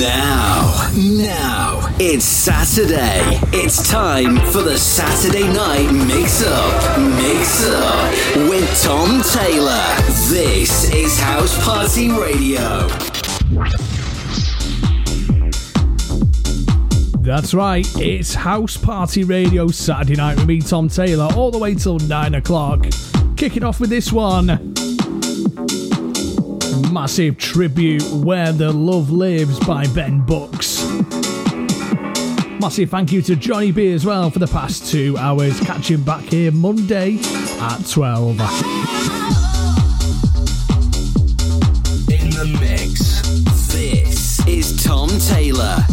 Now, now, it's Saturday. It's time for the Saturday Night Mix Up. Mix Up with Tom Taylor. This is House Party Radio. That's right, it's House Party Radio Saturday night with me, Tom Taylor, all the way till 9 o'clock. Kicking off with this one massive tribute Where the Love Lives by Ben Bucks. Massive thank you to Johnny Bee as well for the past two hours. Catch him back here Monday at 12. In the mix, this is Tom Taylor.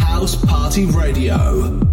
House Party Radio.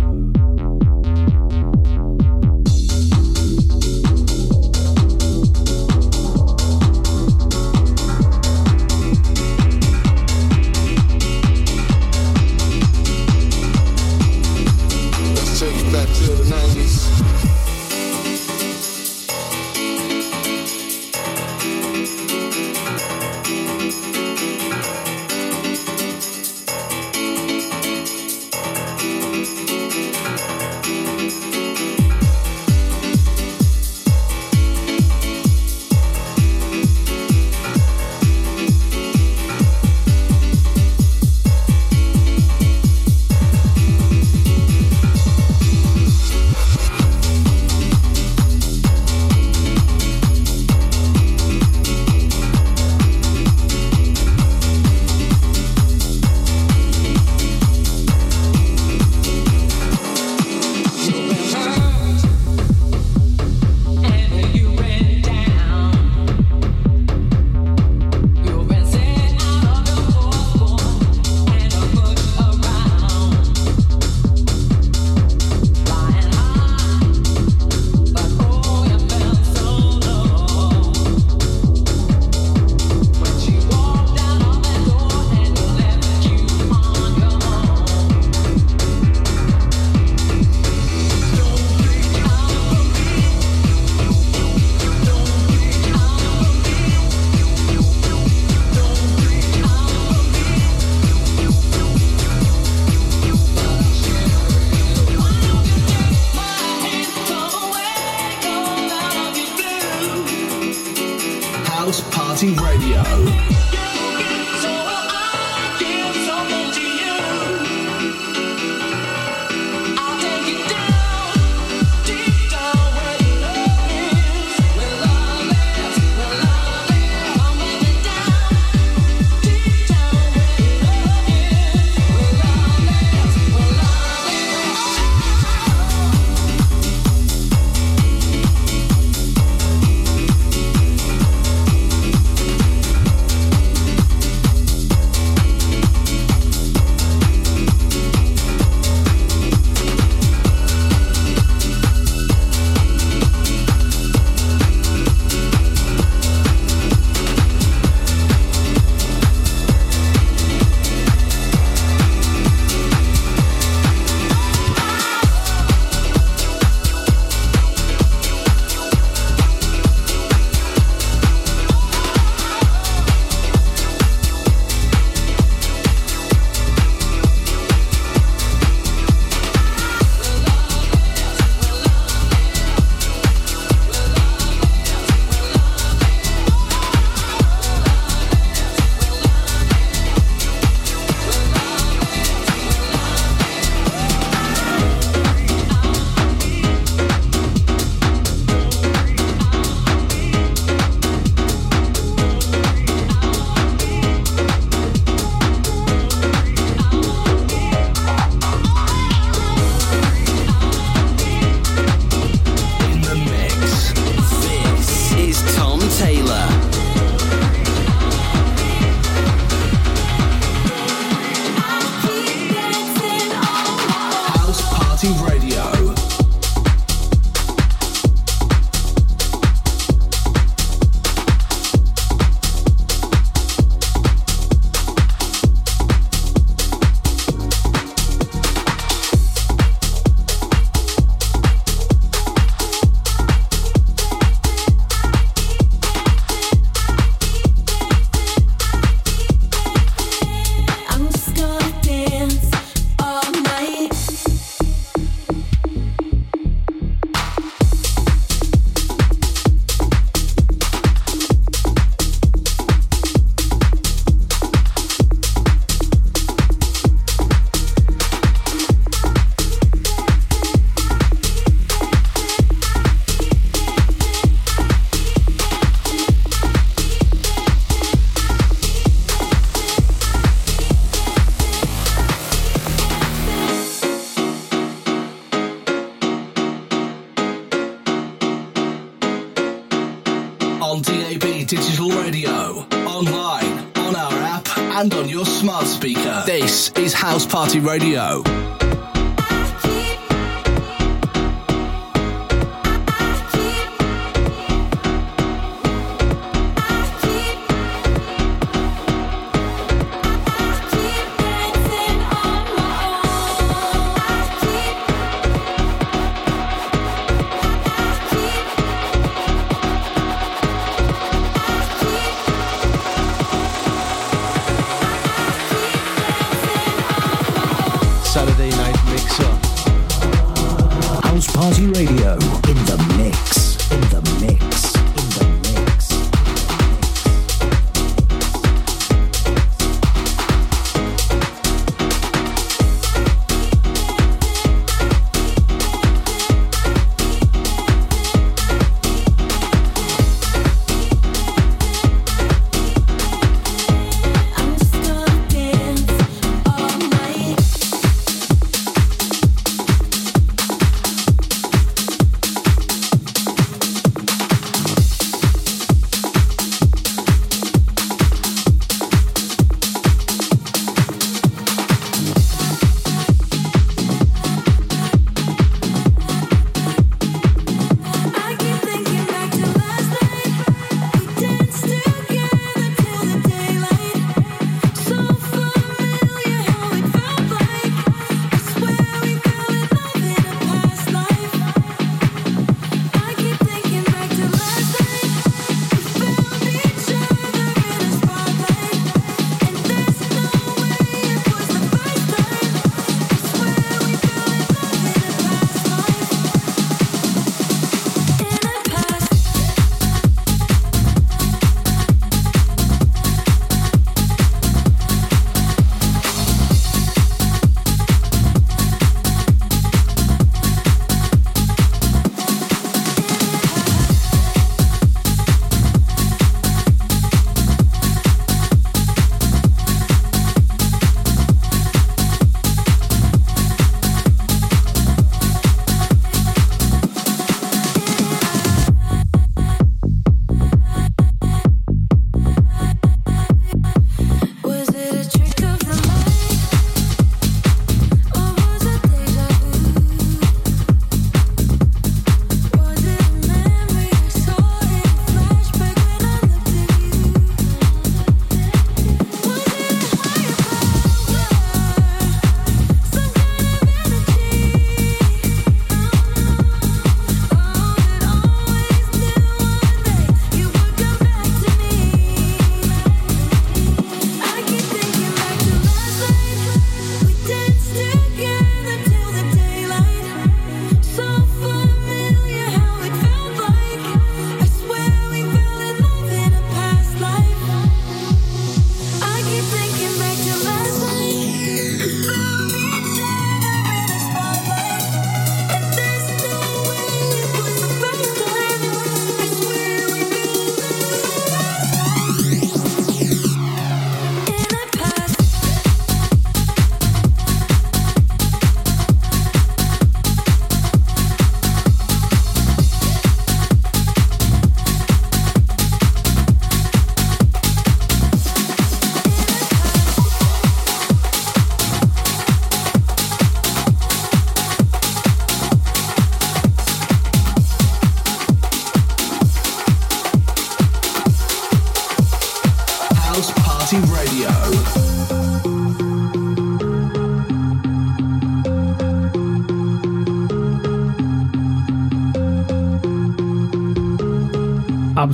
Party Radio.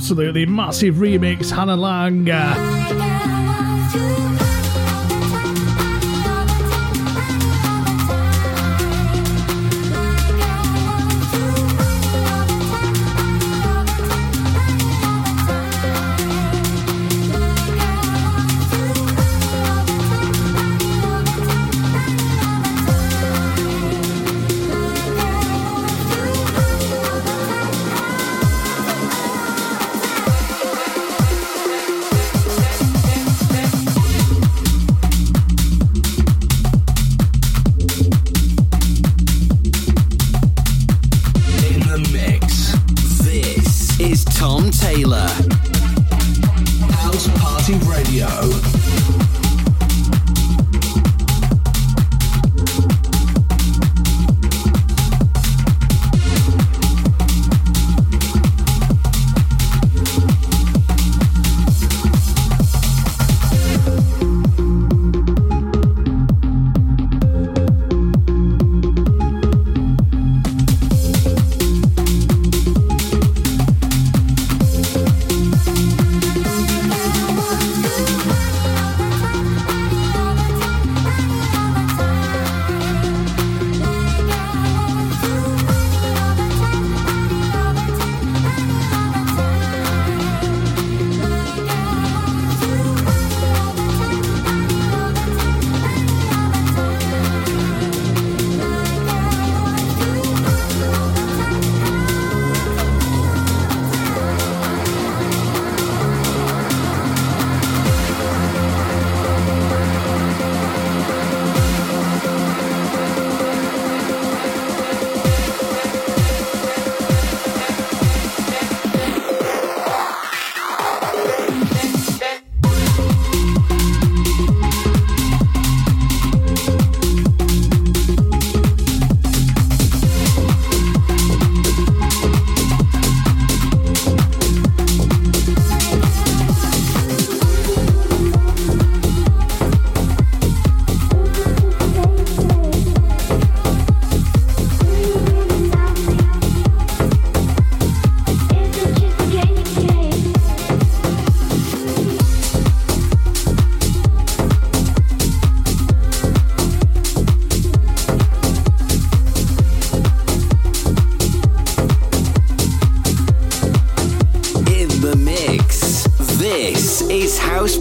Absolutely massive remix, Hannah Laing.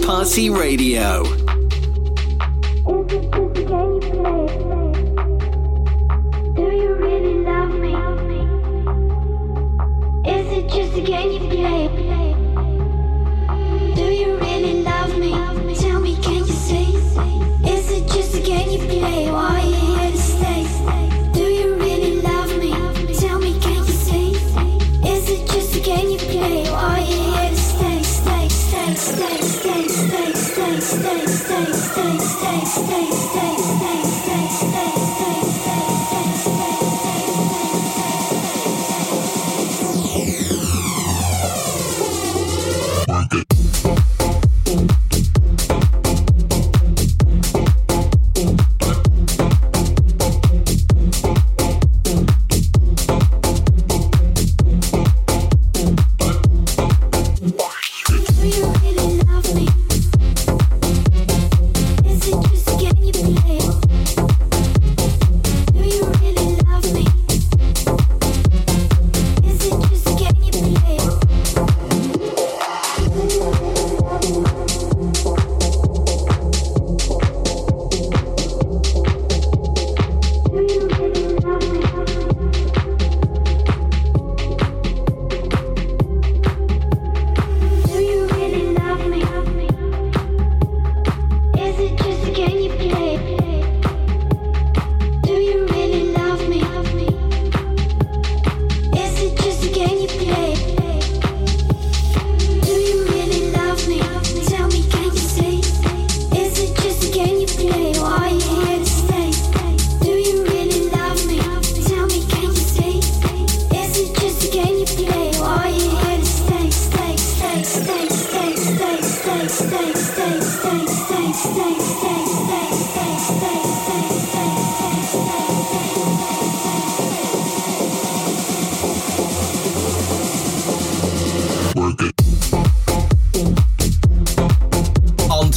Party Radio.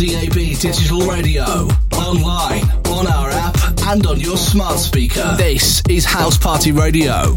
DAB Digital Radio, online, on our app, and on your smart speaker. This is House Party Radio.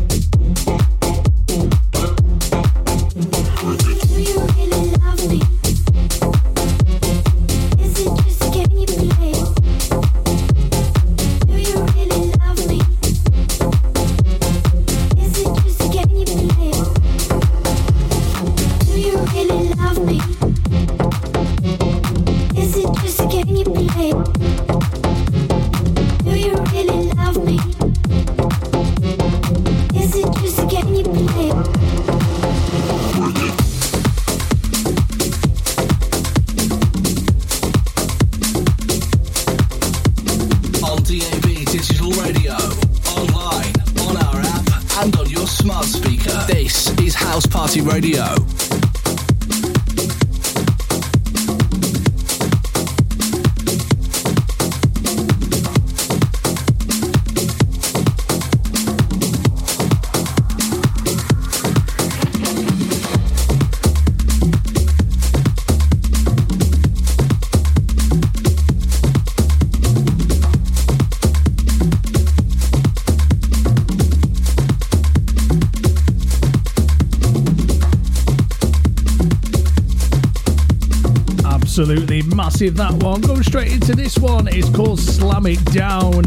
Massive that one. Go straight into this one. It's called Slam It Down.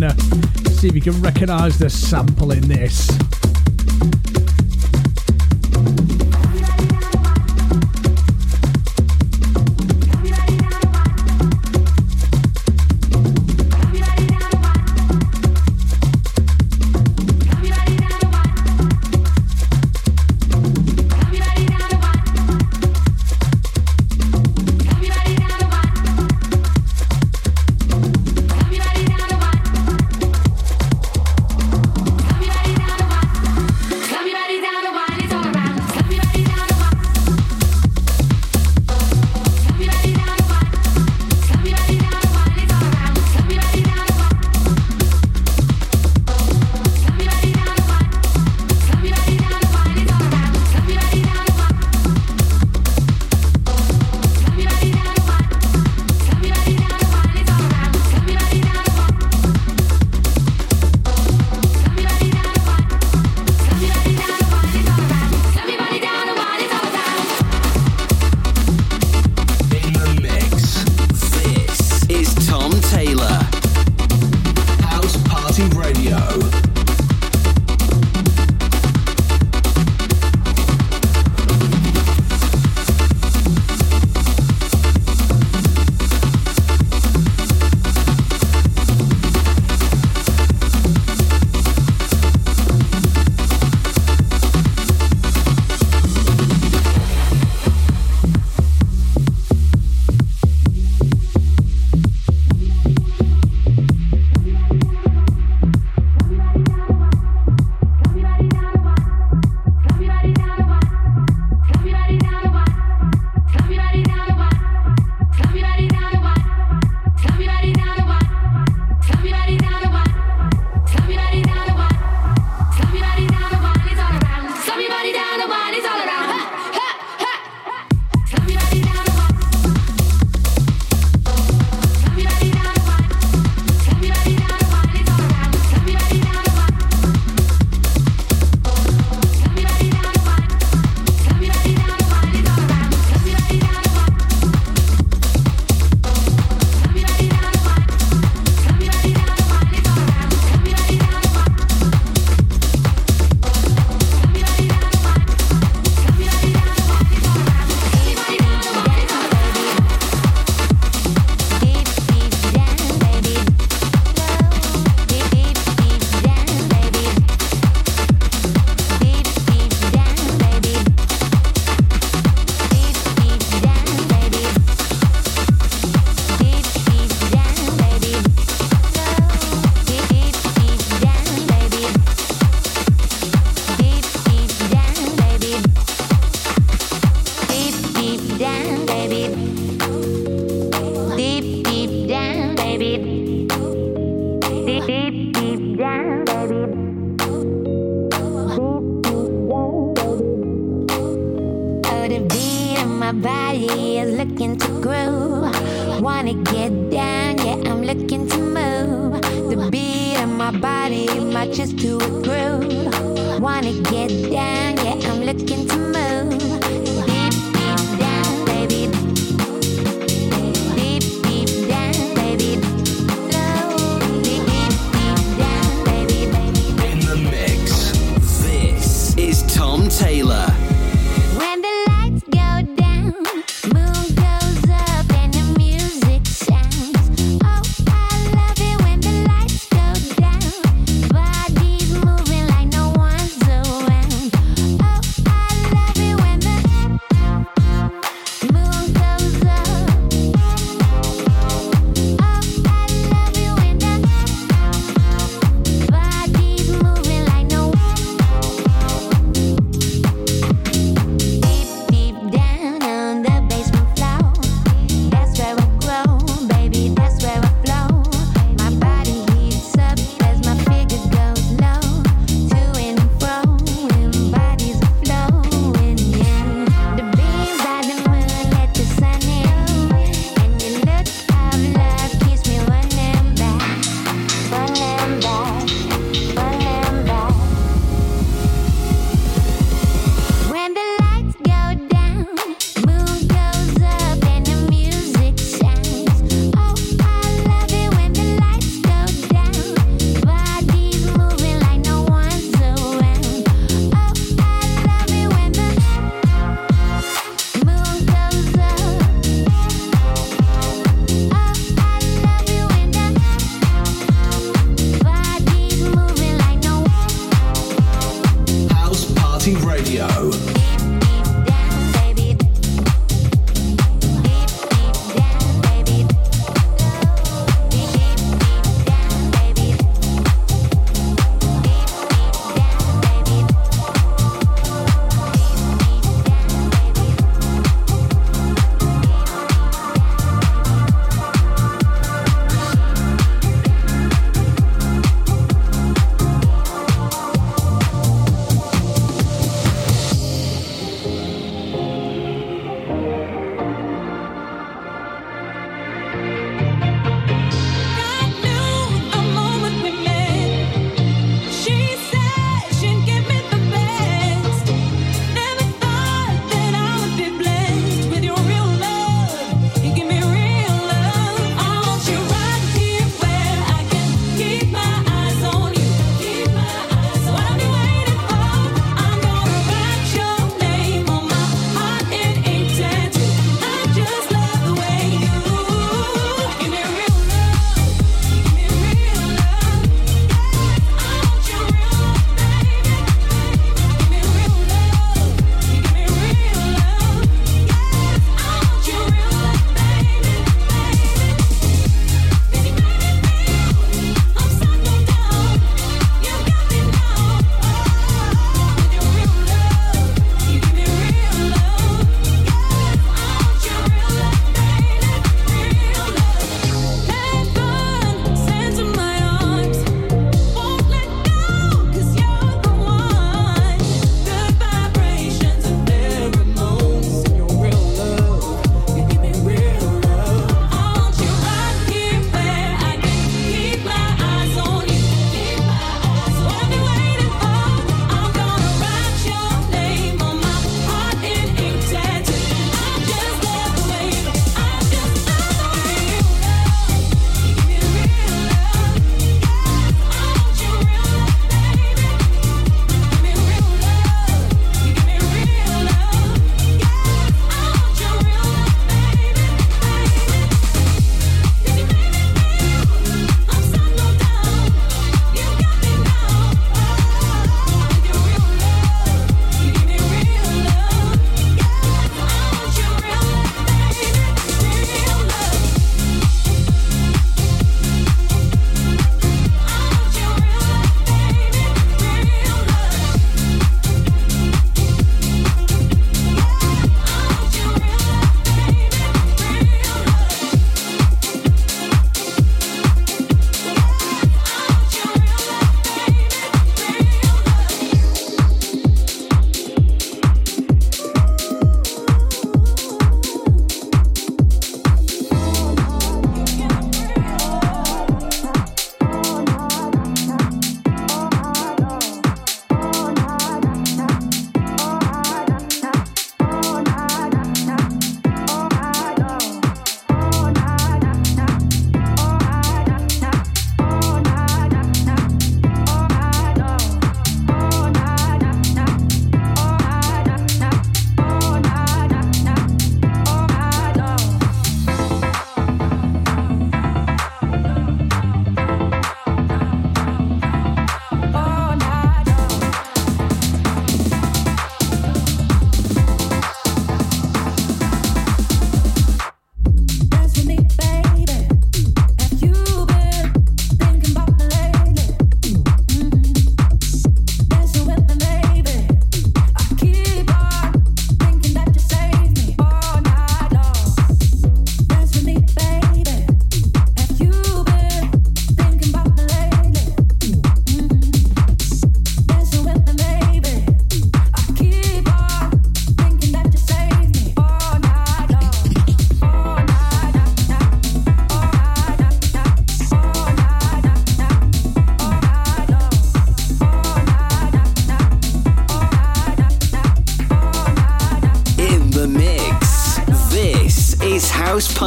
See if you can recognise the sample in this.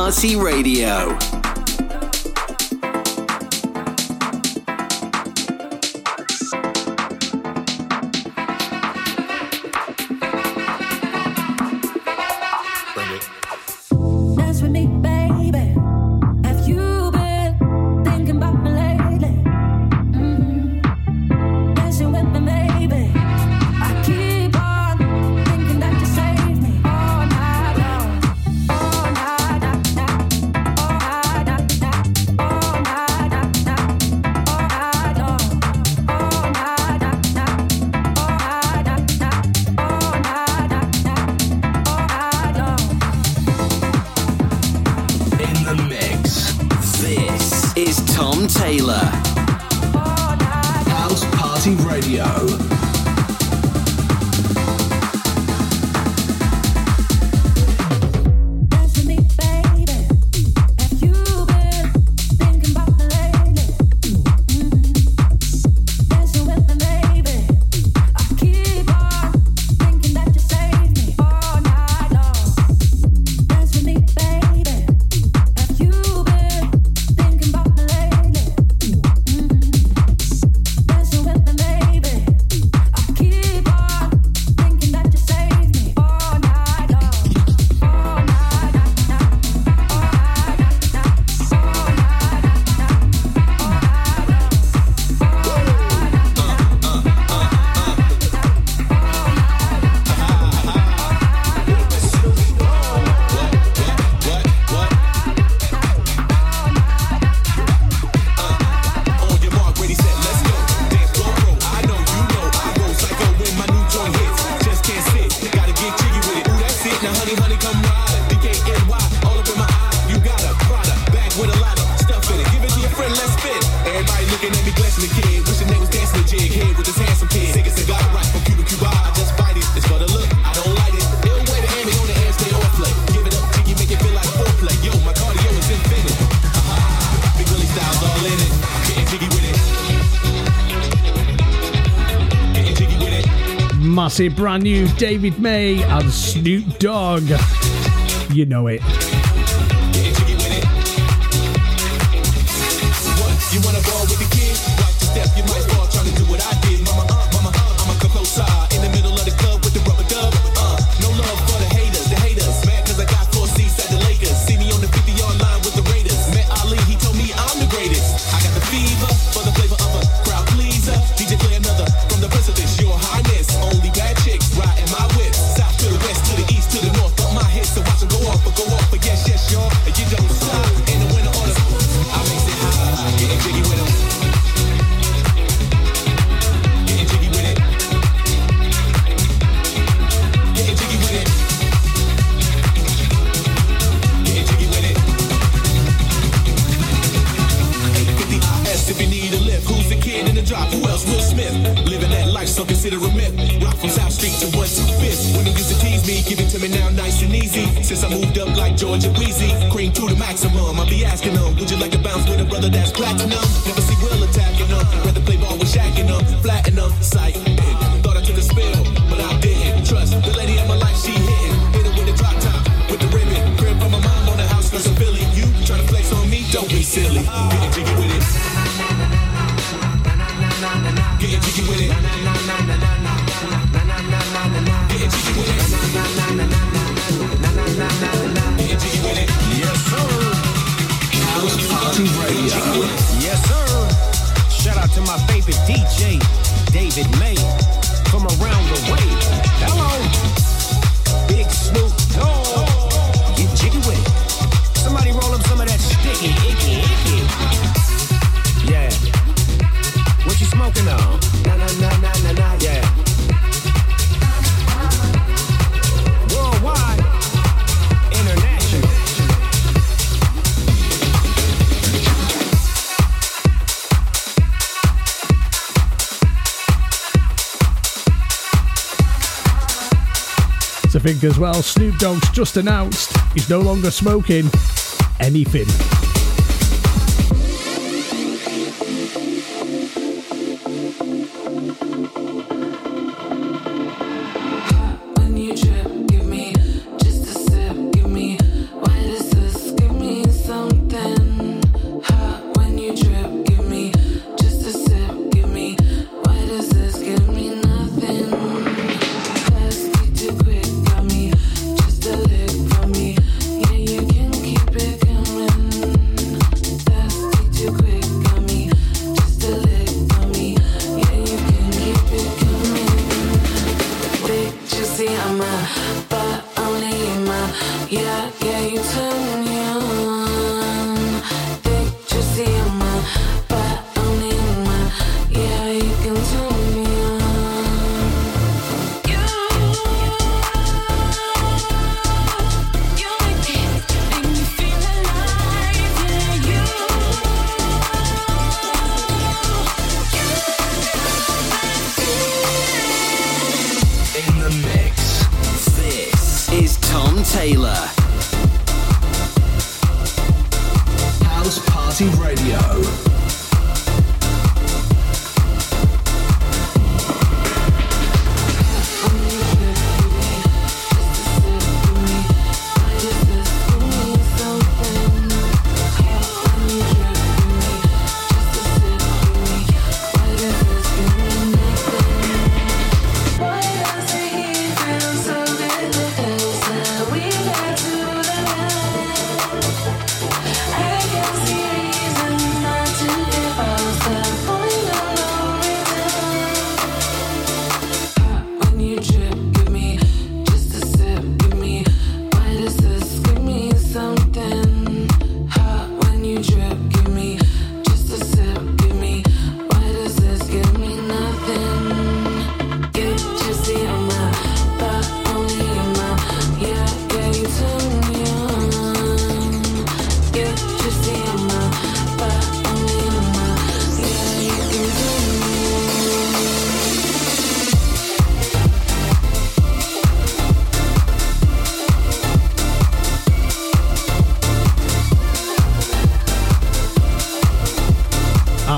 Party Radio. Brand new David May and Snoop Dogg. You know it. platinum. Would you like to bounce with a brother that's platinum? Never see think as well, Snoop Dogg's just announced he's no longer smoking anything.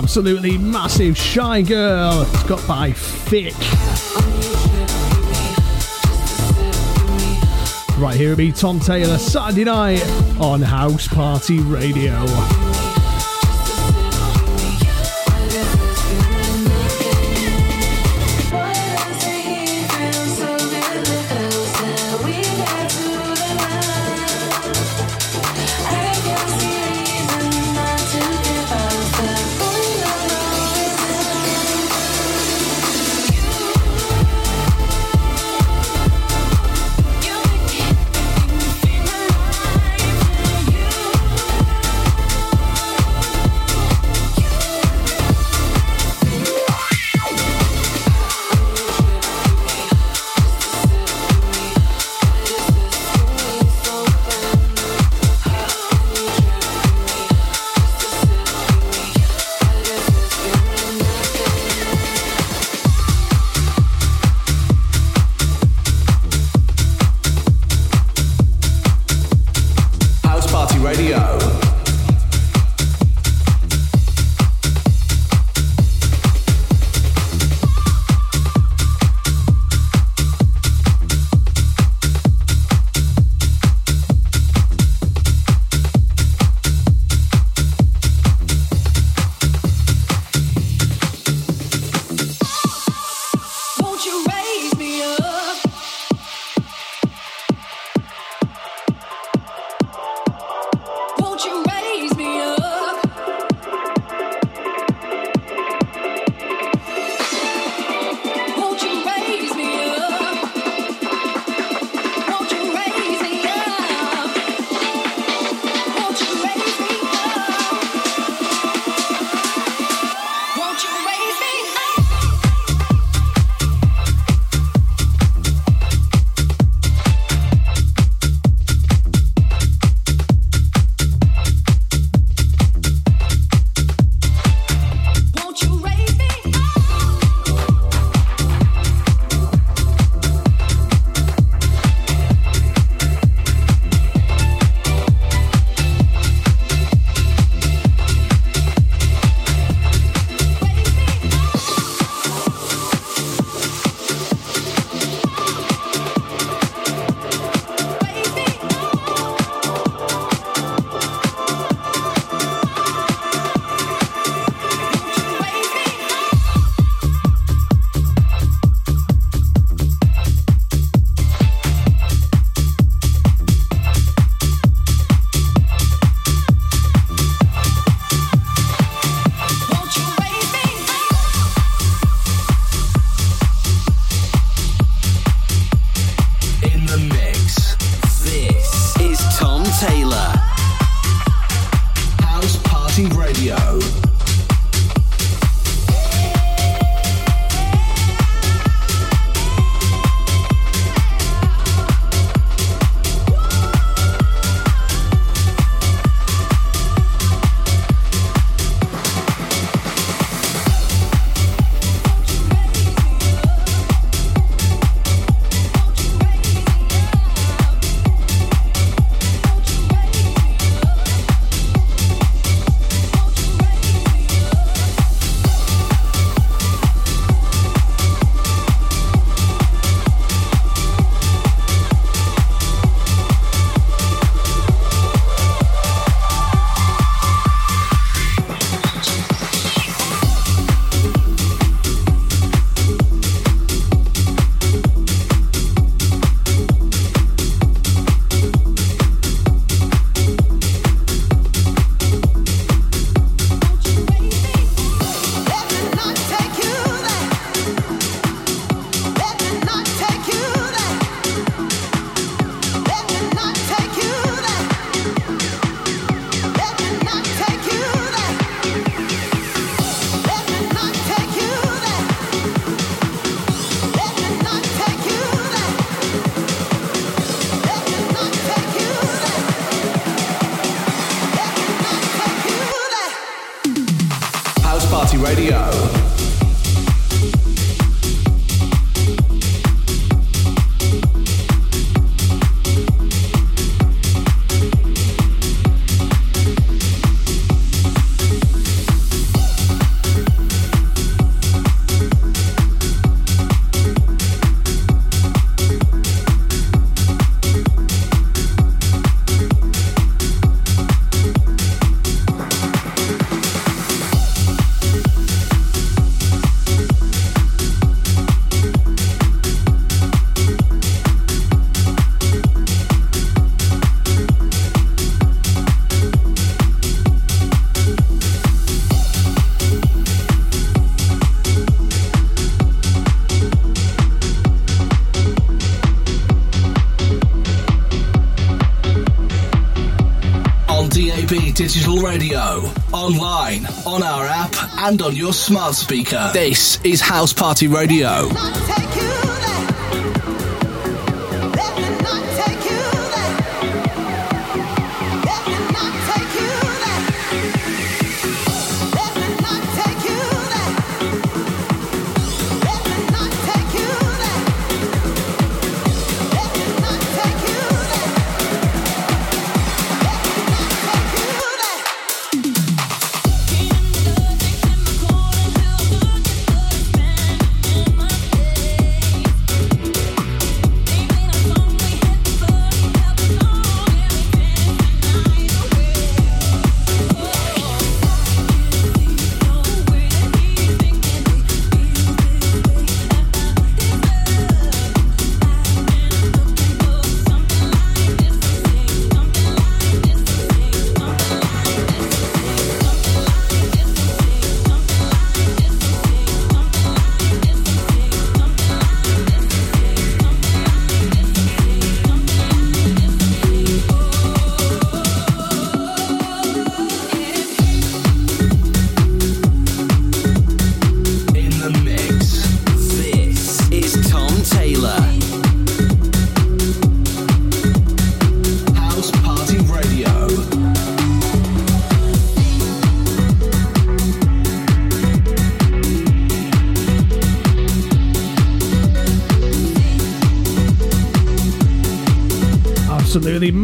Absolutely massive Shy Girl. It's got by Thick. Right here, would be Tom Taylor, Saturday night on House Party Radio. Digital radio, online, on our app, and on your smart speaker. This is House Party Radio.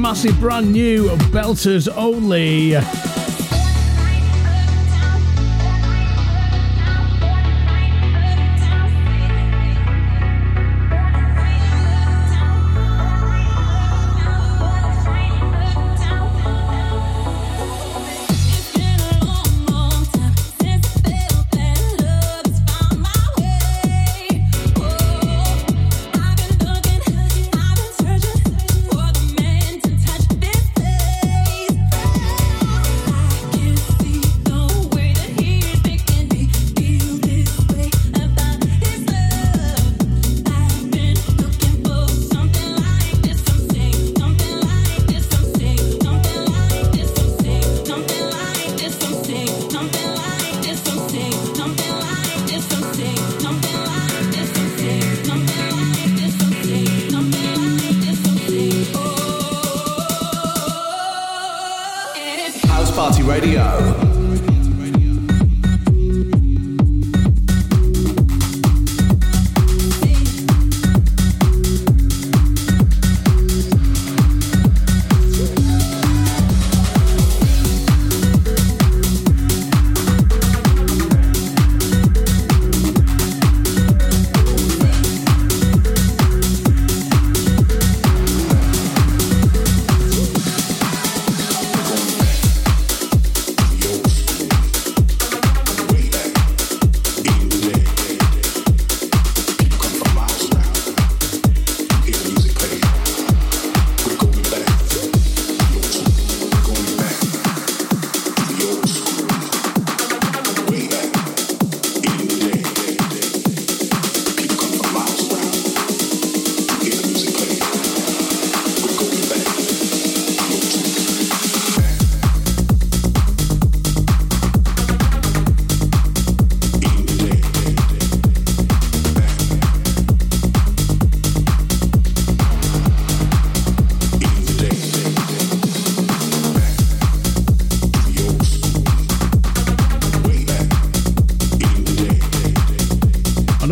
Massive brand new belters only.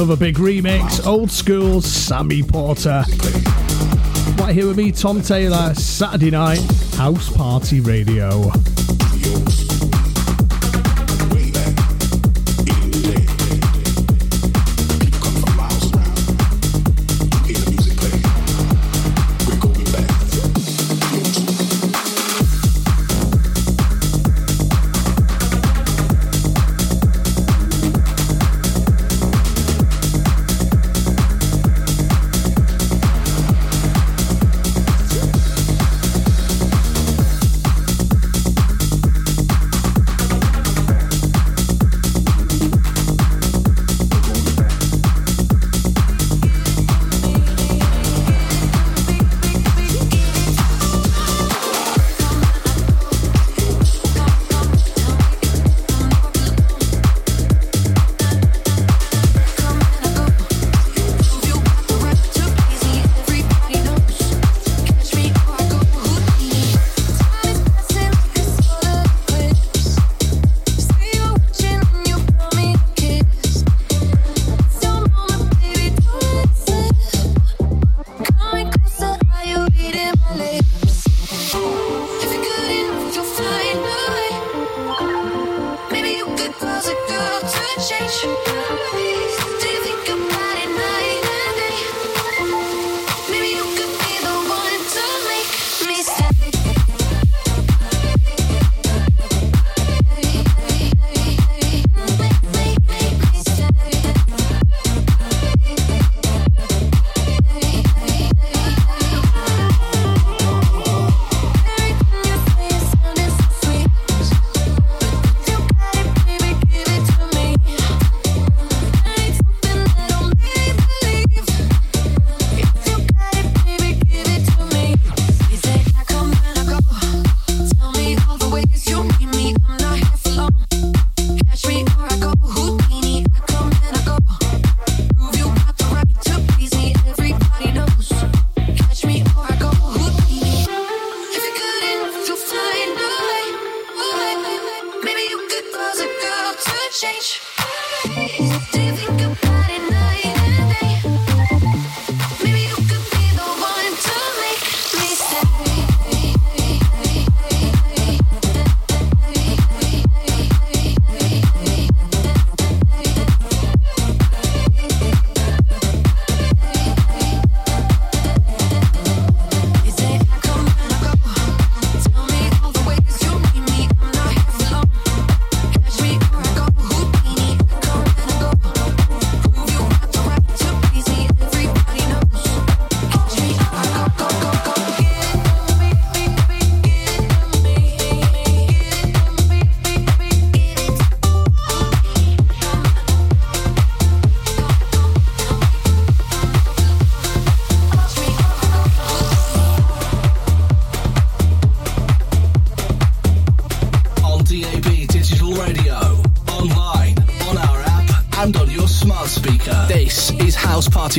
Another big remix, old school Sammy Porter. Right here with me, Tom Taylor, Saturday night, House Party Radio.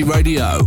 Radio.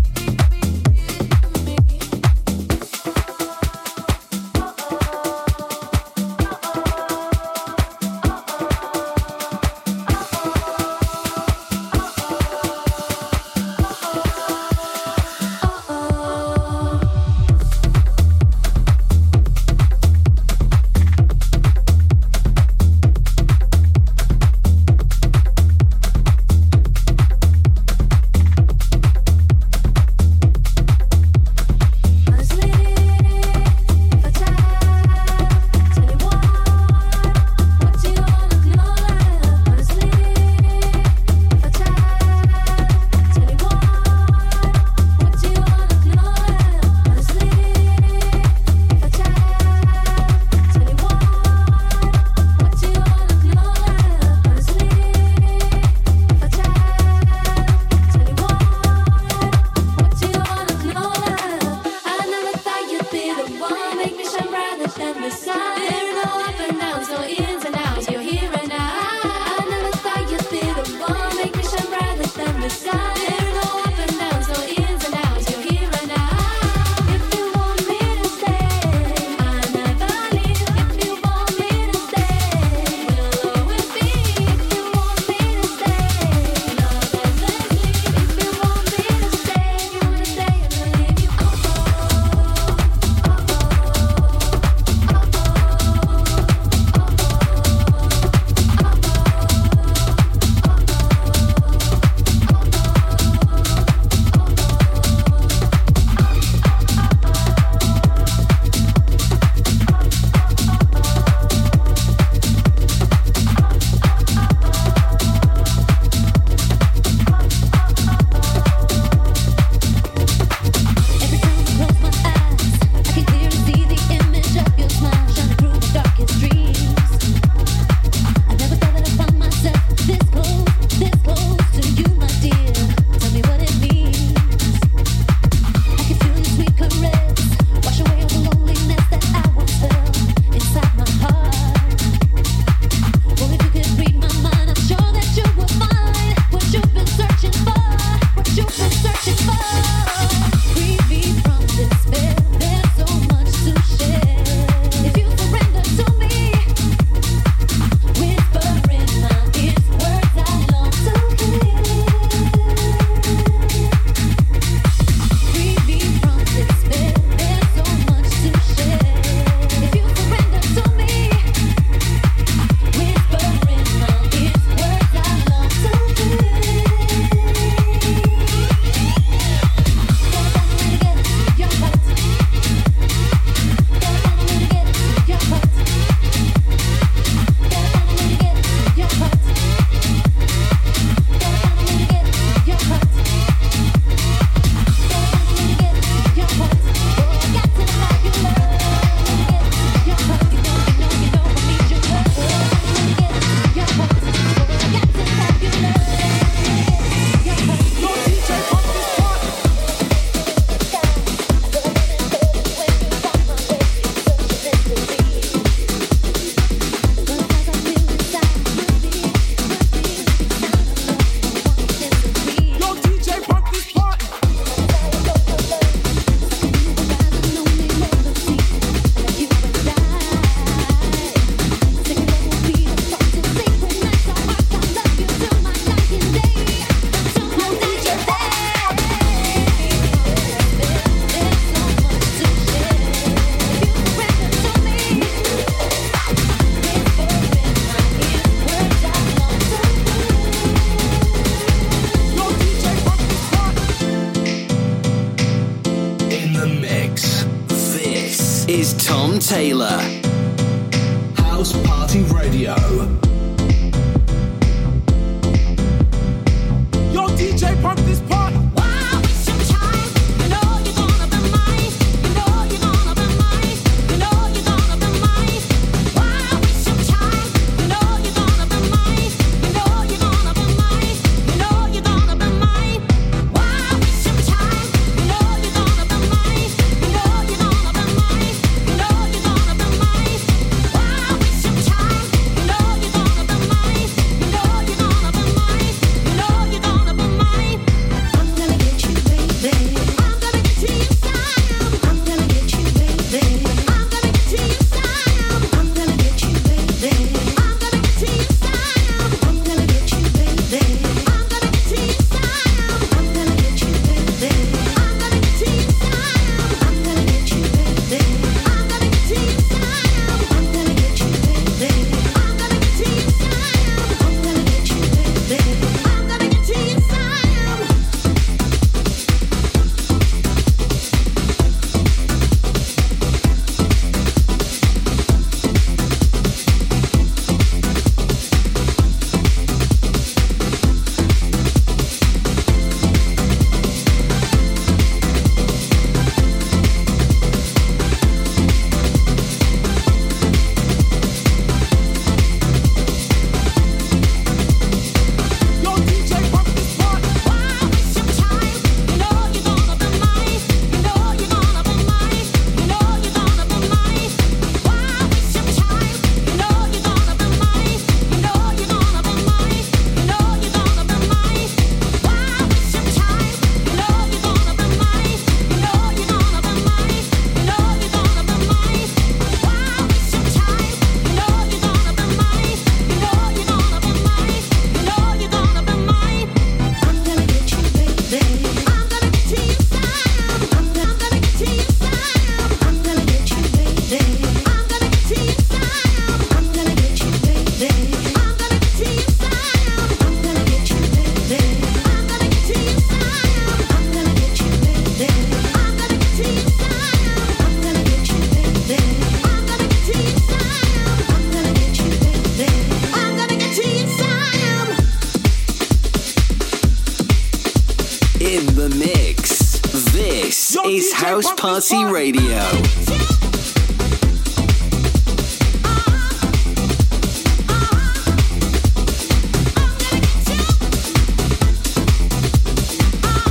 Radio.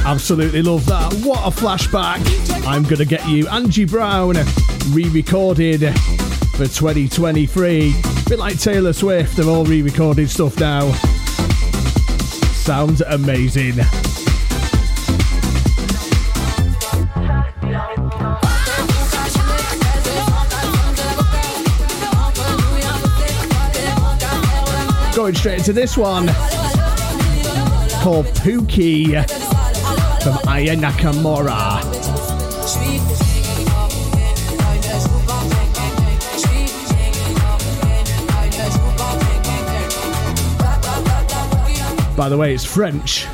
Absolutely love that. What a flashback. I'm going to get you Angie Brown re recorded for 2023. A bit like Taylor Swift, they're all re recorded stuff now. Sounds amazing. Going straight into this one called Pookie from Aya Nakamura. By the way, it's French.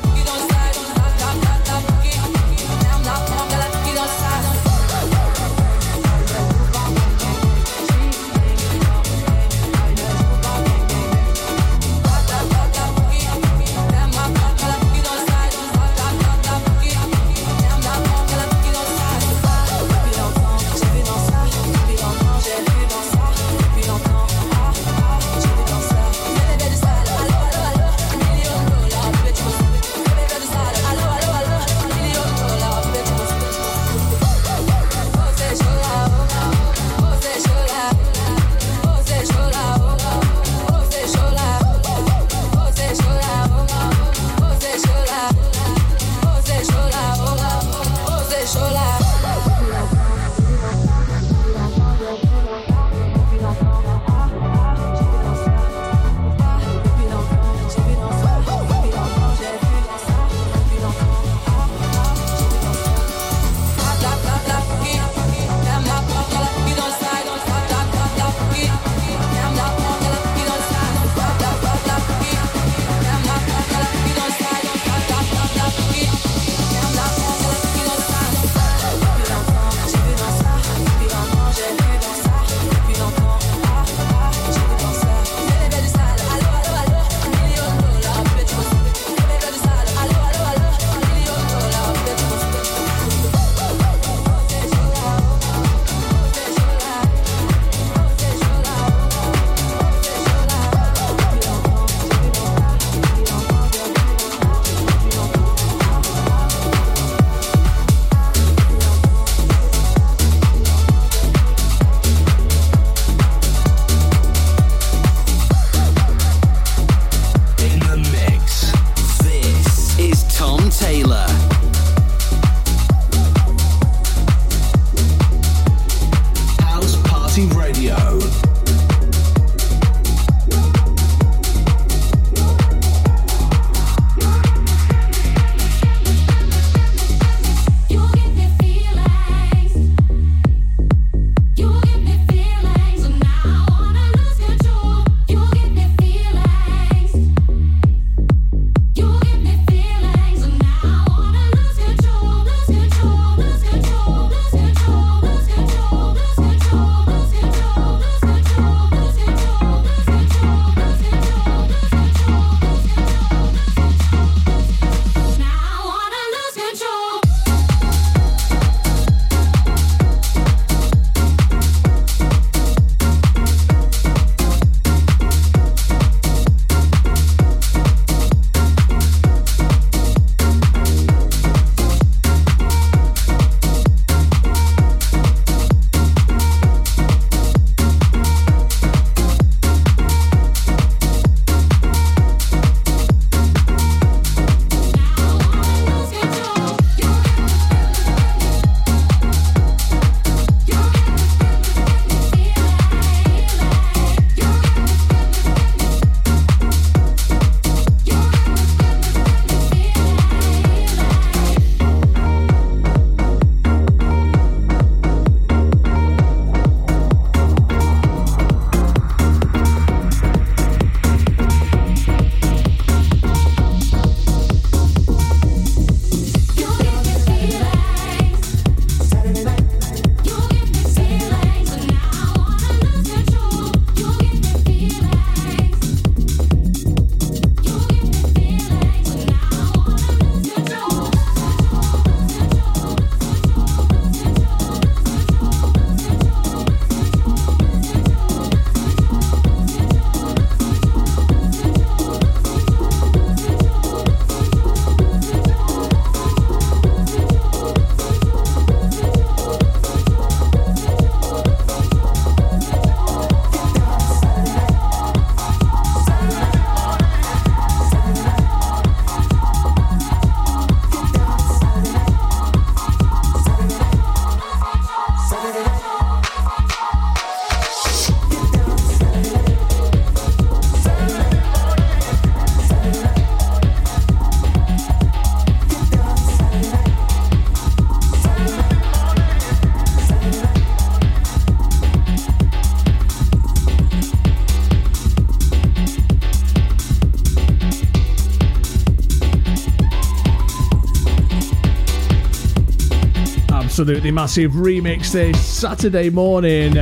Absolutely massive remix this Saturday morning.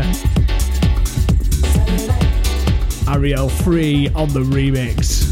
Ariel Free on the remix.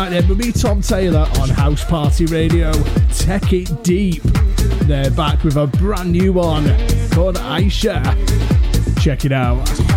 Night there with me, Tom Taylor, on House Party Radio. Tech It Deep. They're back with a brand new one called Aisha. Check it out.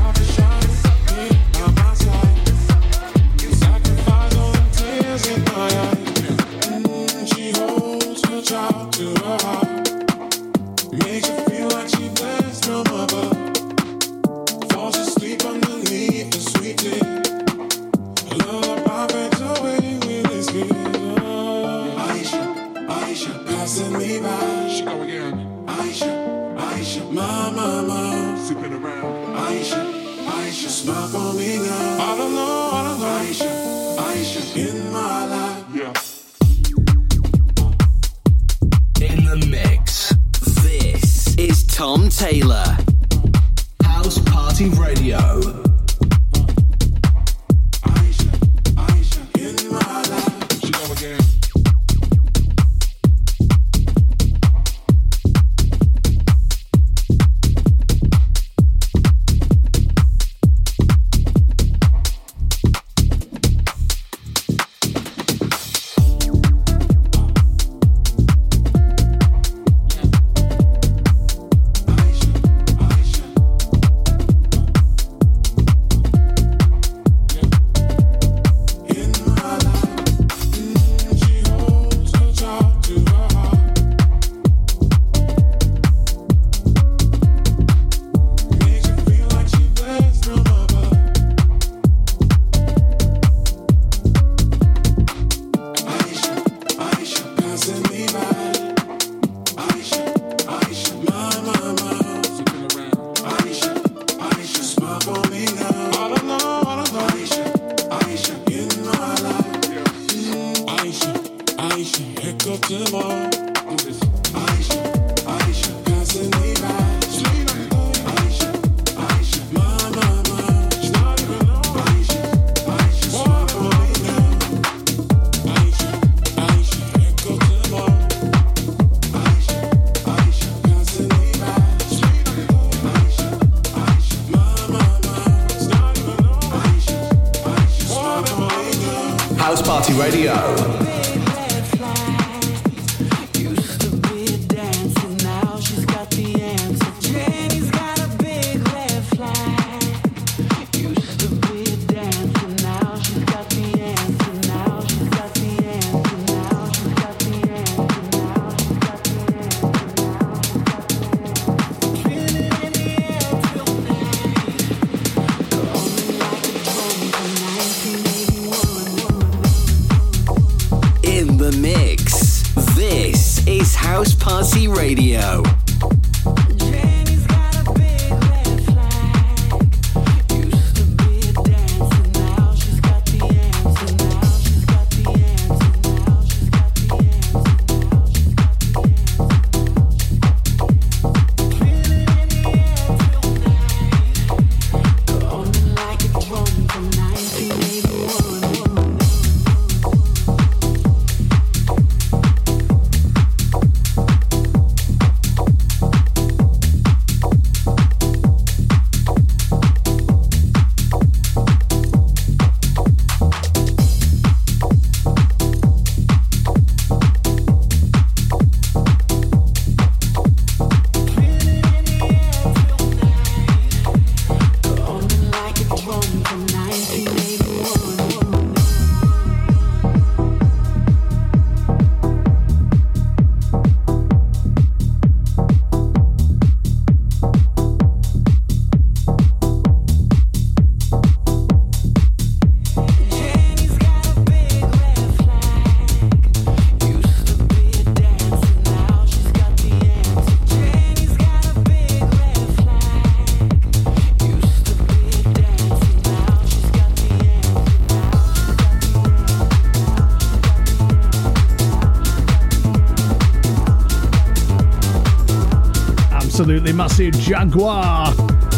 massive Jaguar.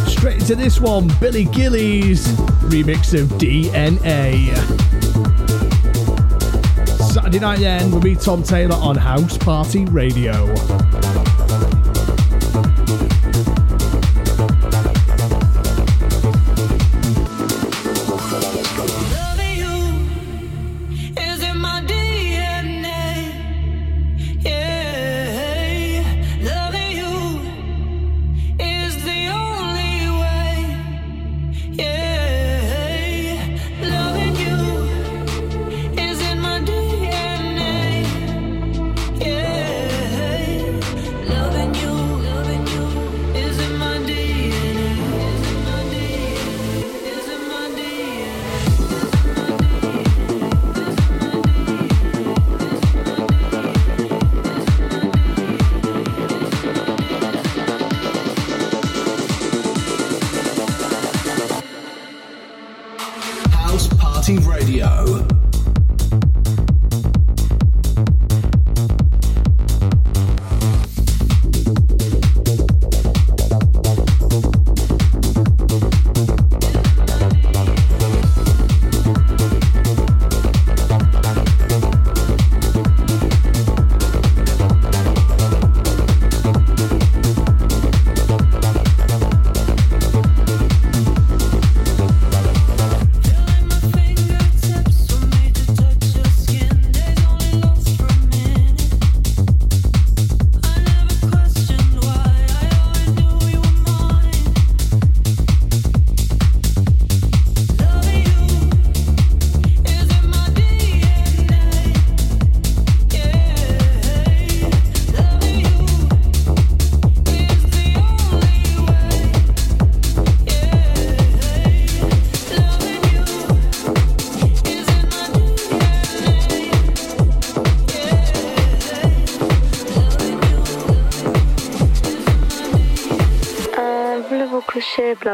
Straight into this one, Billy Gillies remix of DNA. Saturday night end with me, Tom Taylor, on House Party Radio.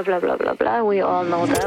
blah, blah, blah, blah, blah. We all know that.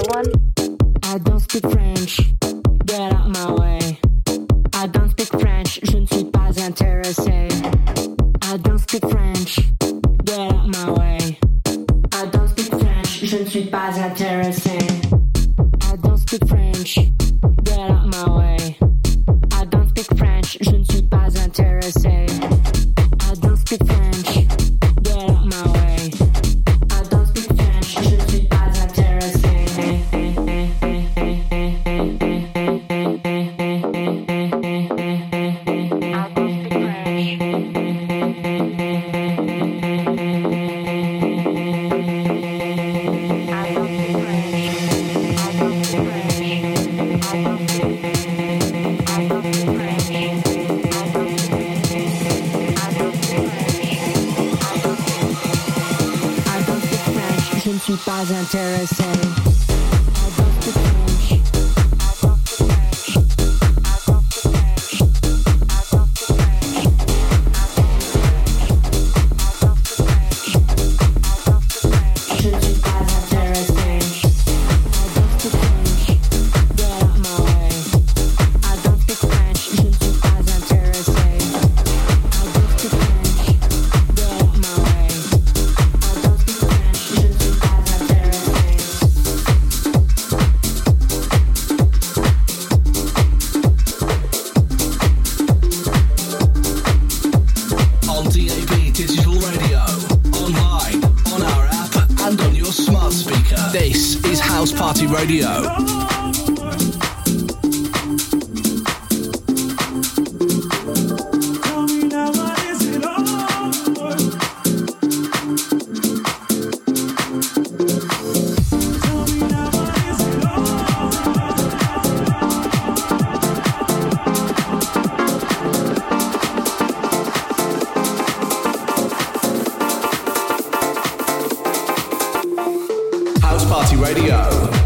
Radio.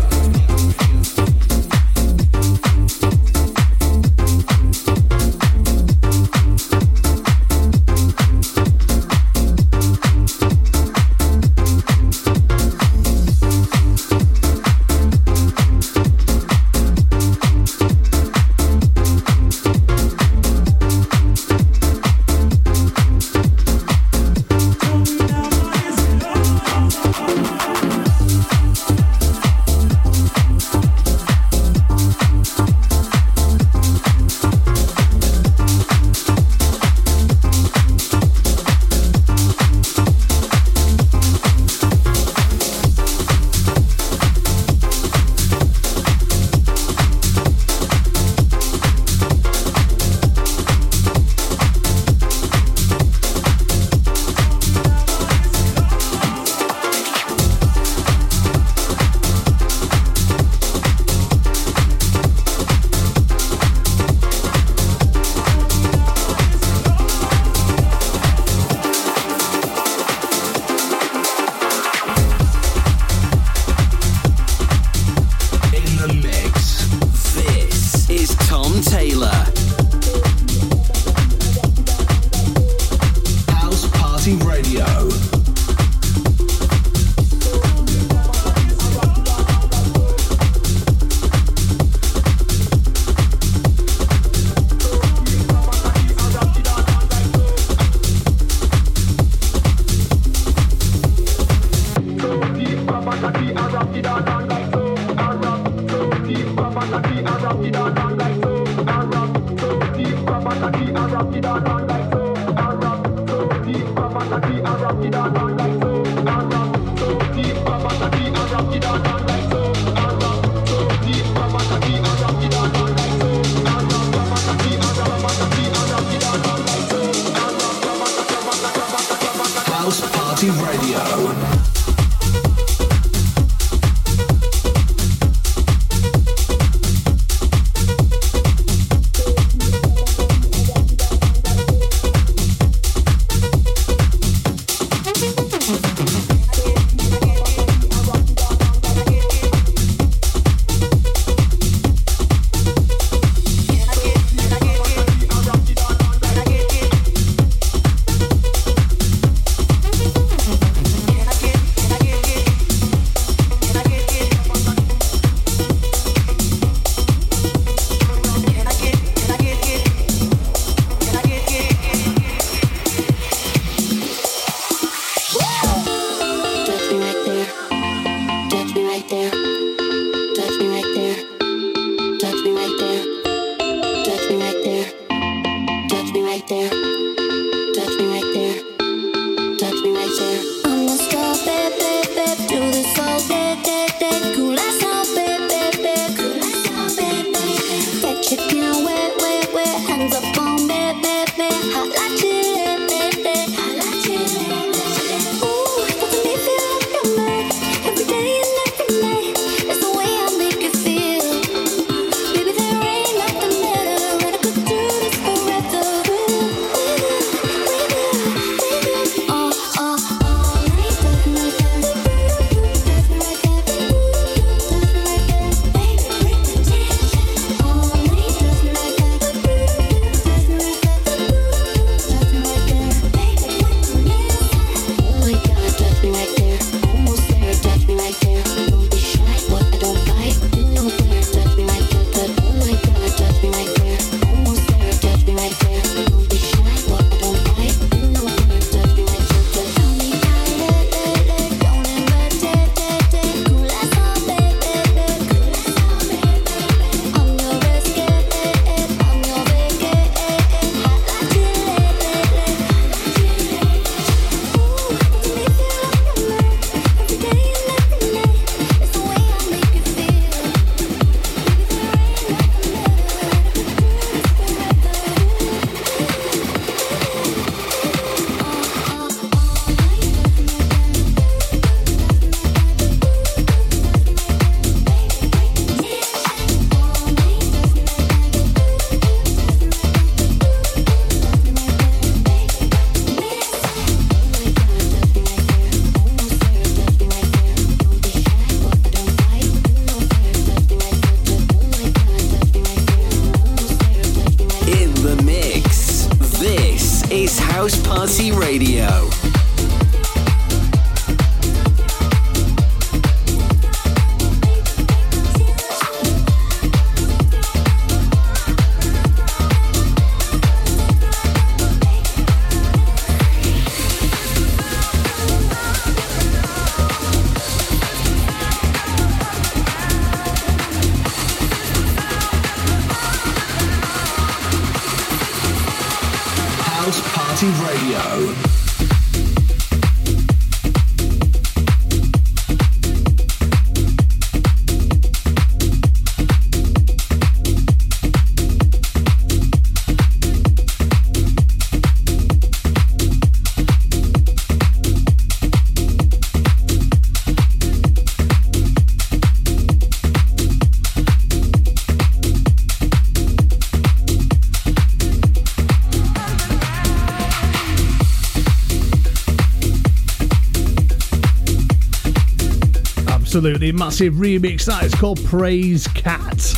Absolutely massive remix. That is called Praise Cat.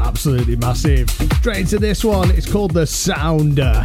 Absolutely massive. Straight into this one. It's called The Sounder.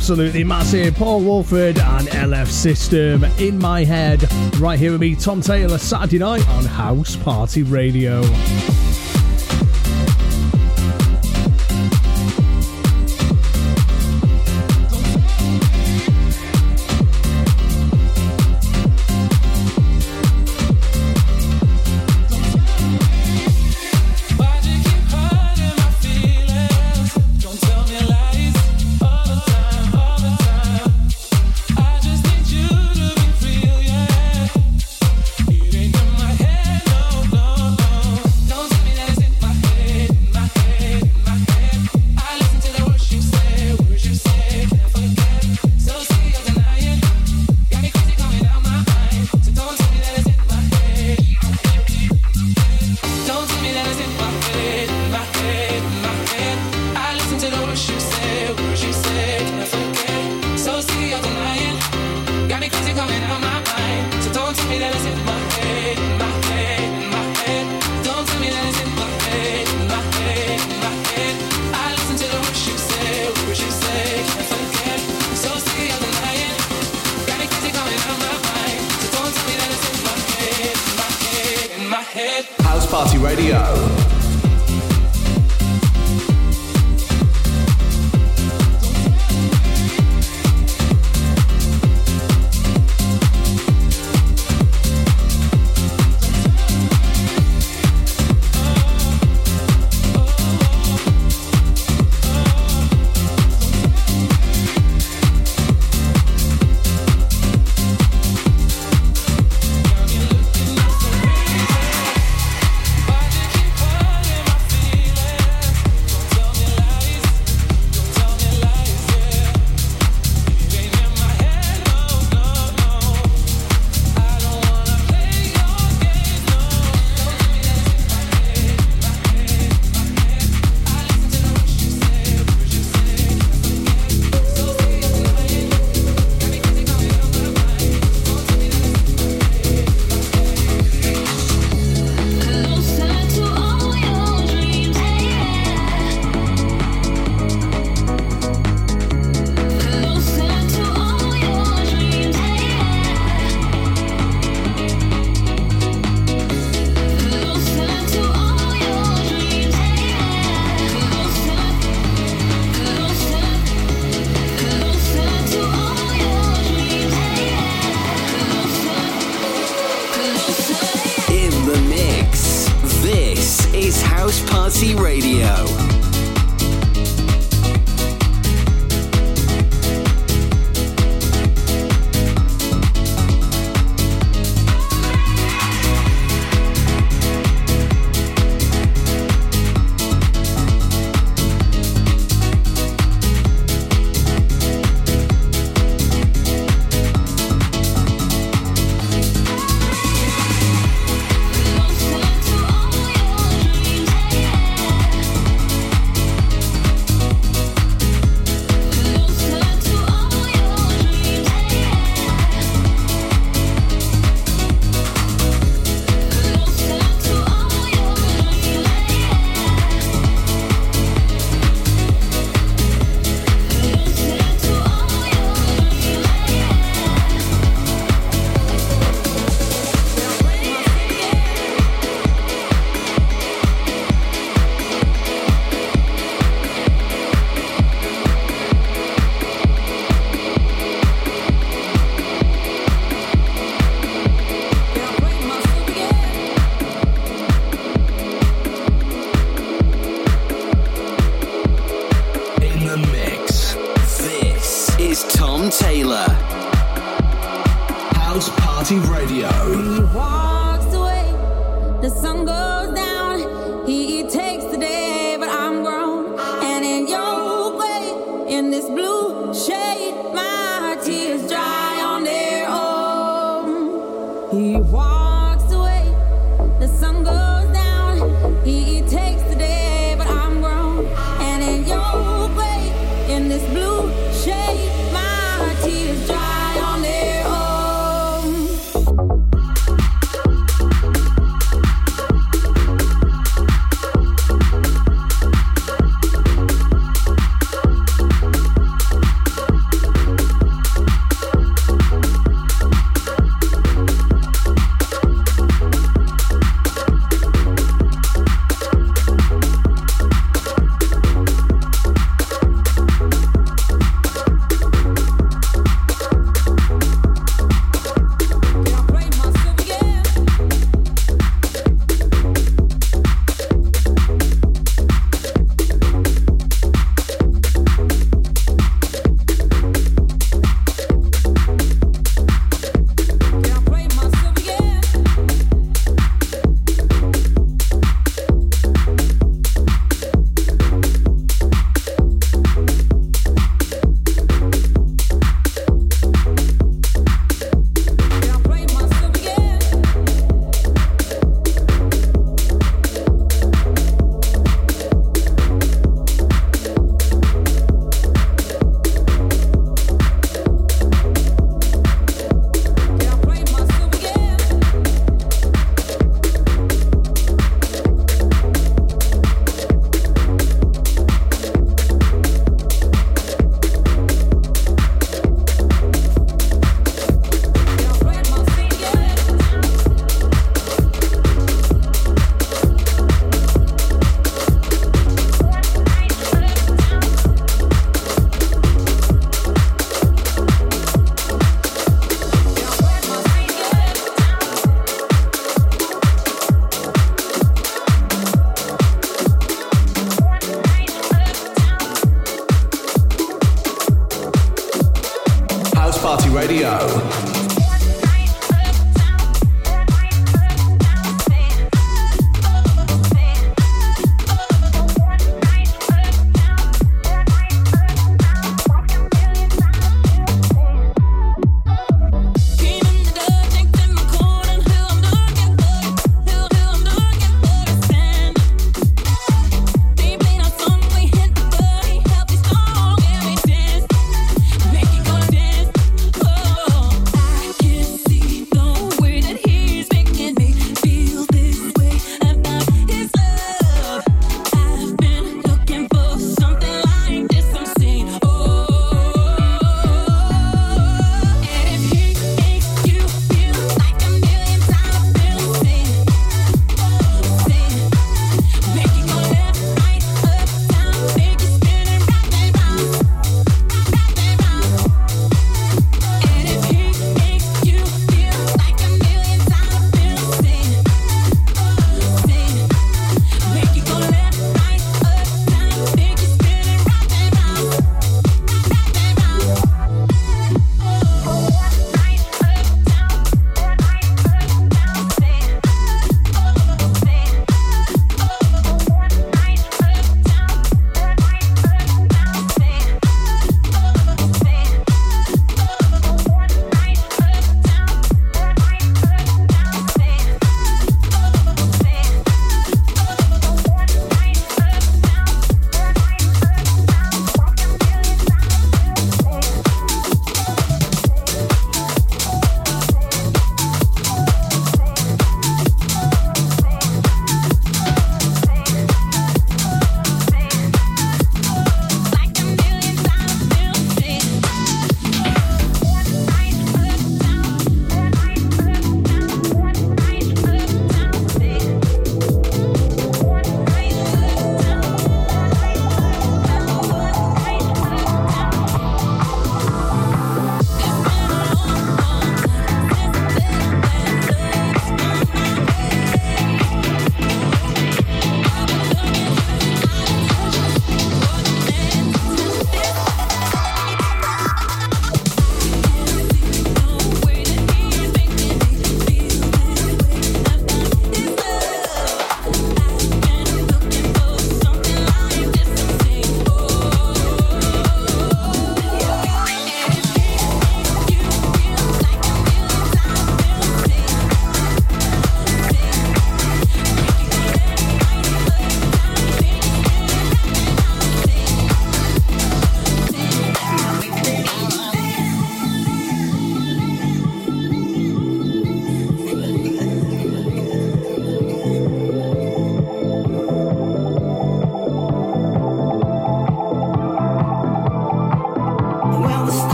Absolutely massive. Paul Woolford and LF System in my head. Right here with me, Tom Taylor, Saturday night on House Party Radio.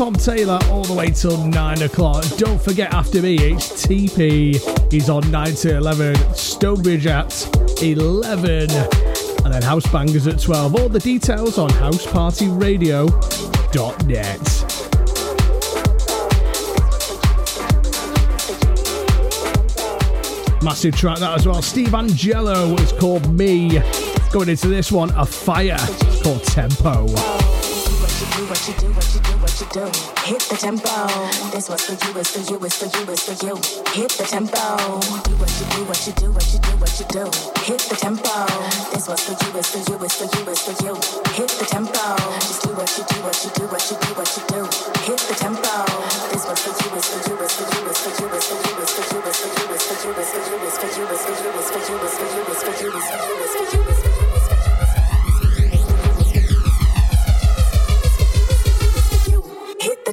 Tom Taylor all the way till 9 o'clock. Don't forget, after me, it's Tipi. He's on 9 to 11. Stonebridge at 11. And then House Bangers at 12. All the details on housepartyradio.net. Massive track that as well. Steve Angello it's called Me. Going into this one, a fire. It's called Tempo you do. Hit the tempo. This was for you, it's for you, it's for you, it's for you. Hit the tempo. Do what you do, what you do, what you do, what you do. Hit the tempo. This was for you, it's for you, it's for you, it's for you. Hit the tempo. Just do what you do, what you do, what you do, what you do. Hit the tempo. This was for you, it's for you, it's for you, it's for you, it's for you, it's for you, it's for you, it's for you, it's for you, it's for you, it's for you, it's for you, it's for you, it's for you, it's for you, it's for you, it's for you, it's for you,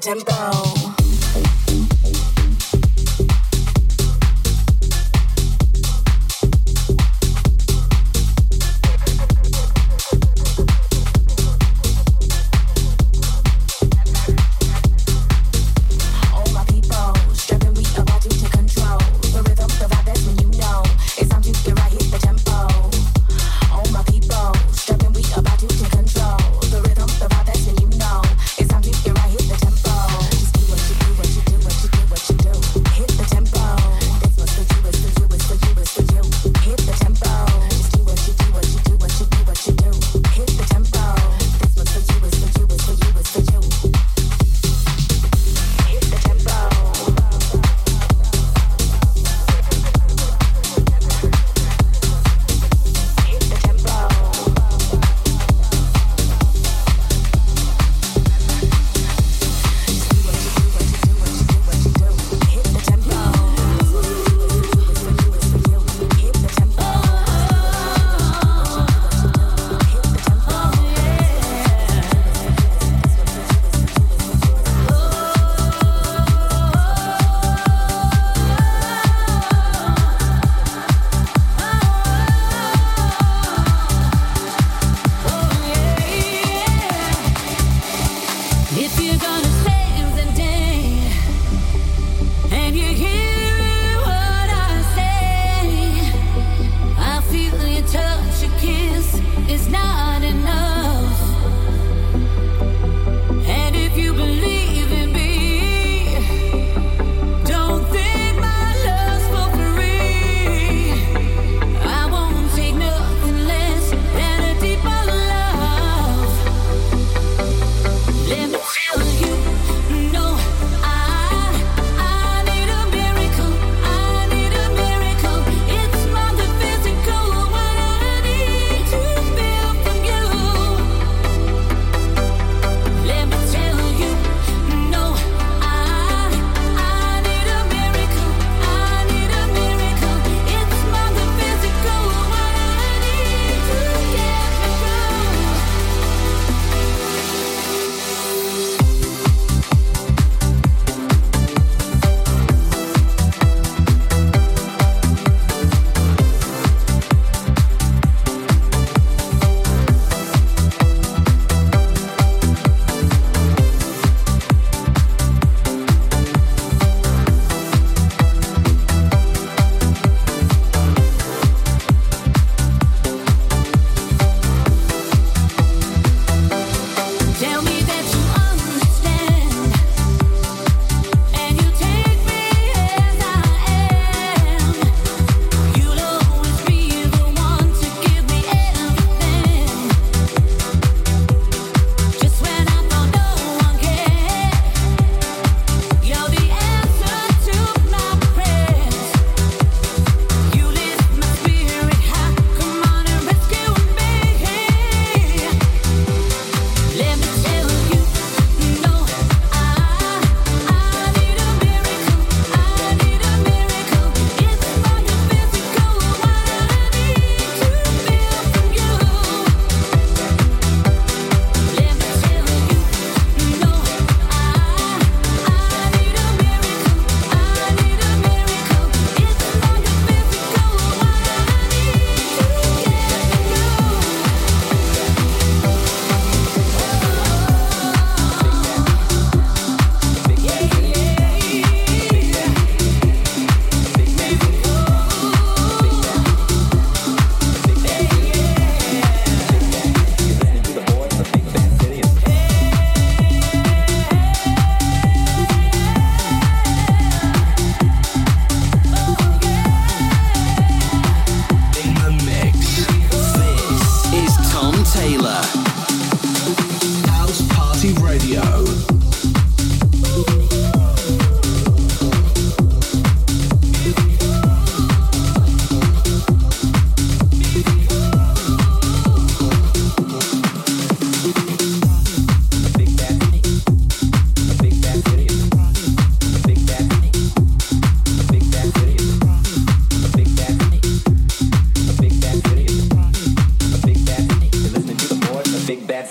tempo.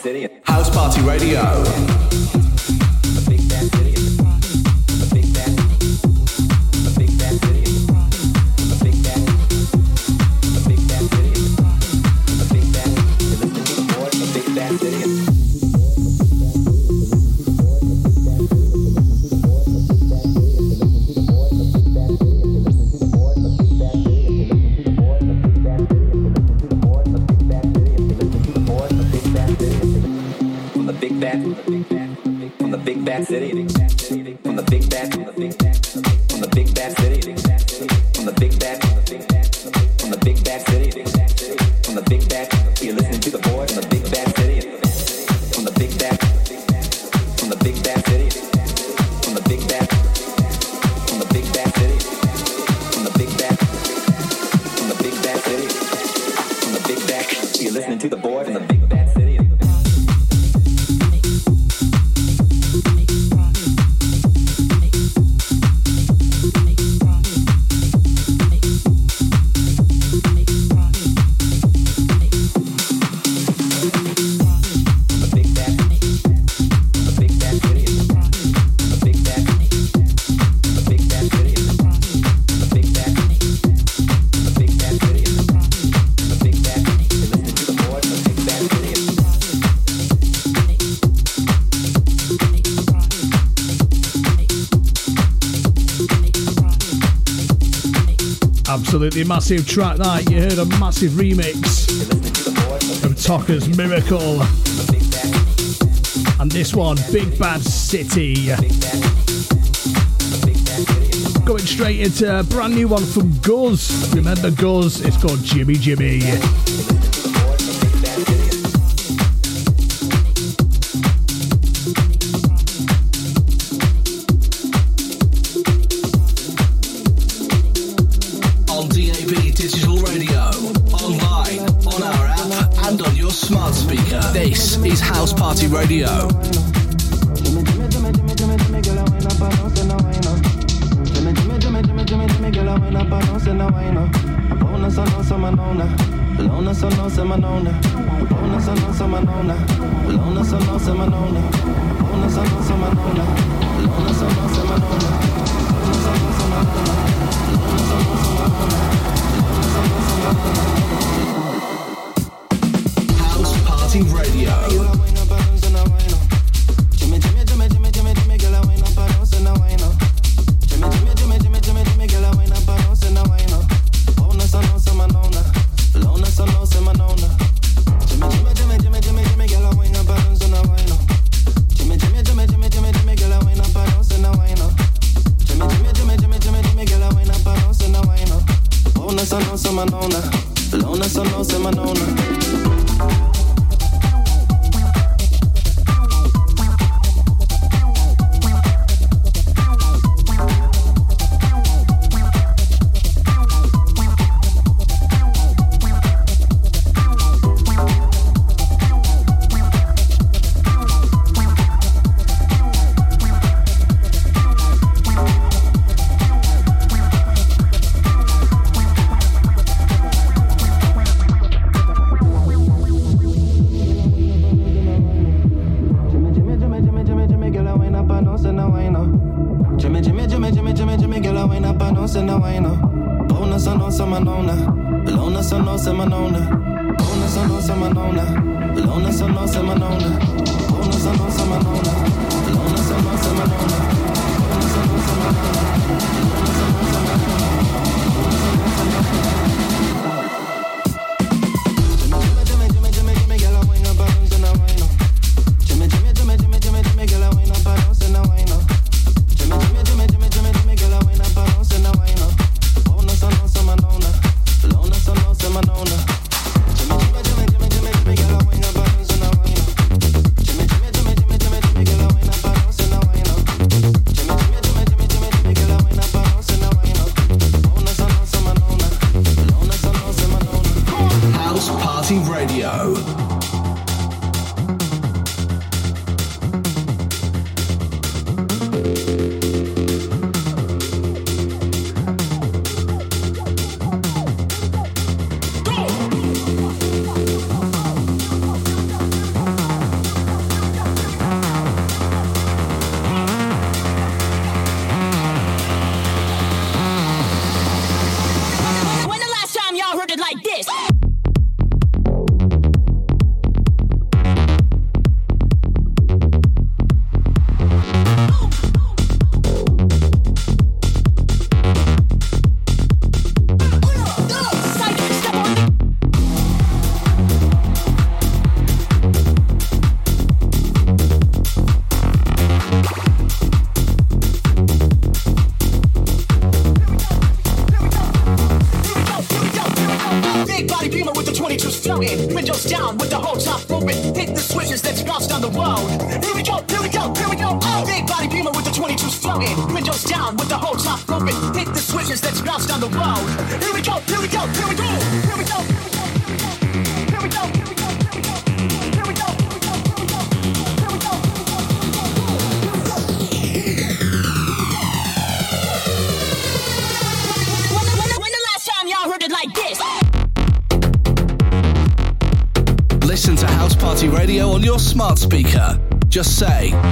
Tempo. House Party Radio. Absolutely massive track that. You heard a massive remix of Tokka's Miracle. And this one, Big Bad City. Going straight into a brand new one from Guz. Remember Guz? It's called Jimmy Jimmy. se na wajno Polna za nosa manona. Lona Bonus nosa manona. Polna za nosa manona.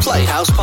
Playhouse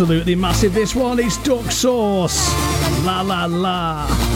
absolutely massive. This one is Duck Sauce. La la la.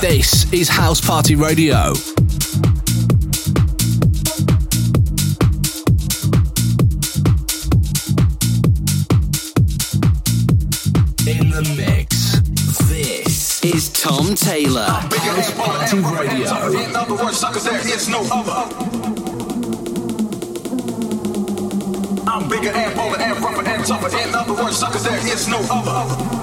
This is House Party Radio. In the mix. This is Tom Taylor. House Party Radio. There is no other. I'm bigger and bolder and rougher and tougher. In other words, suckers, there is no other.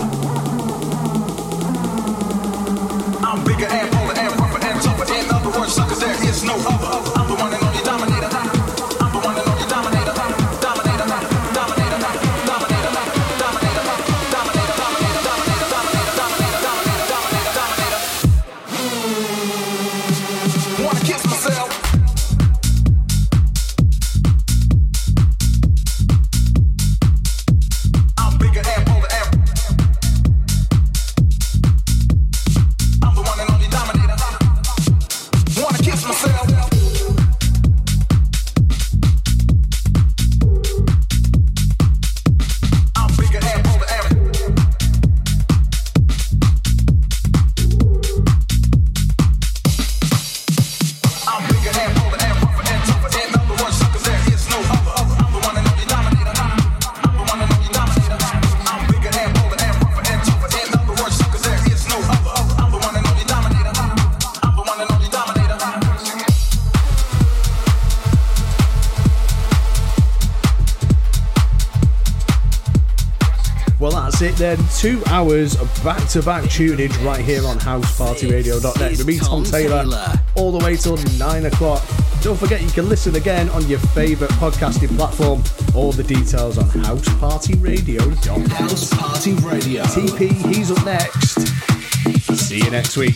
Of back to back tunage right here on housepartyradio.net. With me, Tom Taylor, all the way till nine o'clock. Don't forget you can listen again on your favourite podcasting platform. All the details on housepartyradio.net. House Party Radio. Tipi, he's up next. See you next week.